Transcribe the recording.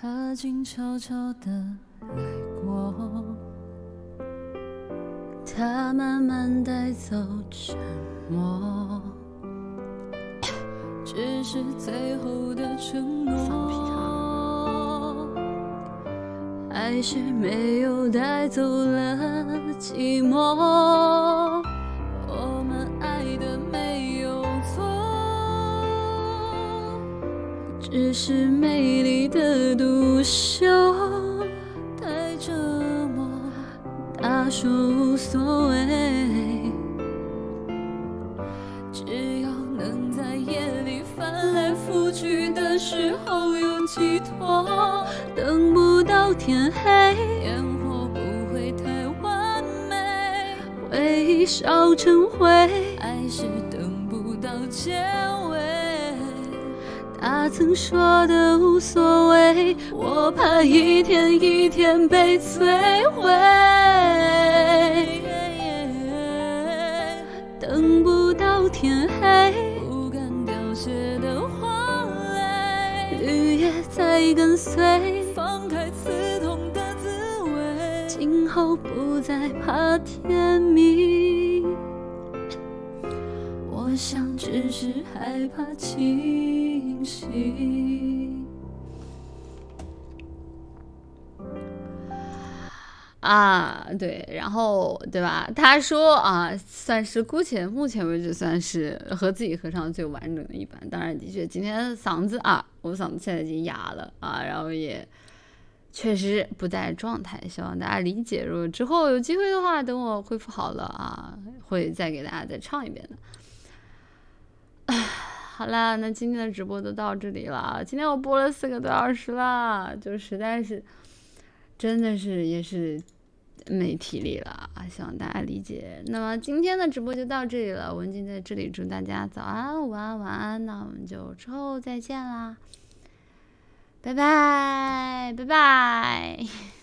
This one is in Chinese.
他静悄悄地来过，他慢慢带走沉默，只是最后的承诺，还是没有带走了寂寞。只是美丽的独秀太折磨，他说无所谓，只要能在夜里翻来覆去的时候有寄托，等不到天黑，烟火不会太完美，回忆烧成灰，爱是等不到结尾。他曾说的无所谓，我怕一天一天被摧毁。等不到天黑，不敢凋谢的花蕾，绿叶在跟随，放开刺痛的滋味，今后不再怕天明。我想只是害怕清醒。啊，对，然后对吧？他说啊，算是姑且目前为止算是和自己合唱最完整的一版。当然，的确今天嗓子啊，我嗓子现在已经哑了啊，然后也确实不在状态，希望大家理解。如果之后有机会的话，等我恢复好了啊，会再给大家再唱一遍的。好啦，那今天的直播就到这里了。今天我播了四个多小时啦，就实在是。真的是也是没体力了！希望大家理解。那么今天的直播就到这里了，文静在这里祝大家早安、午安、晚安。那我们就之后再见啦，拜拜，拜拜。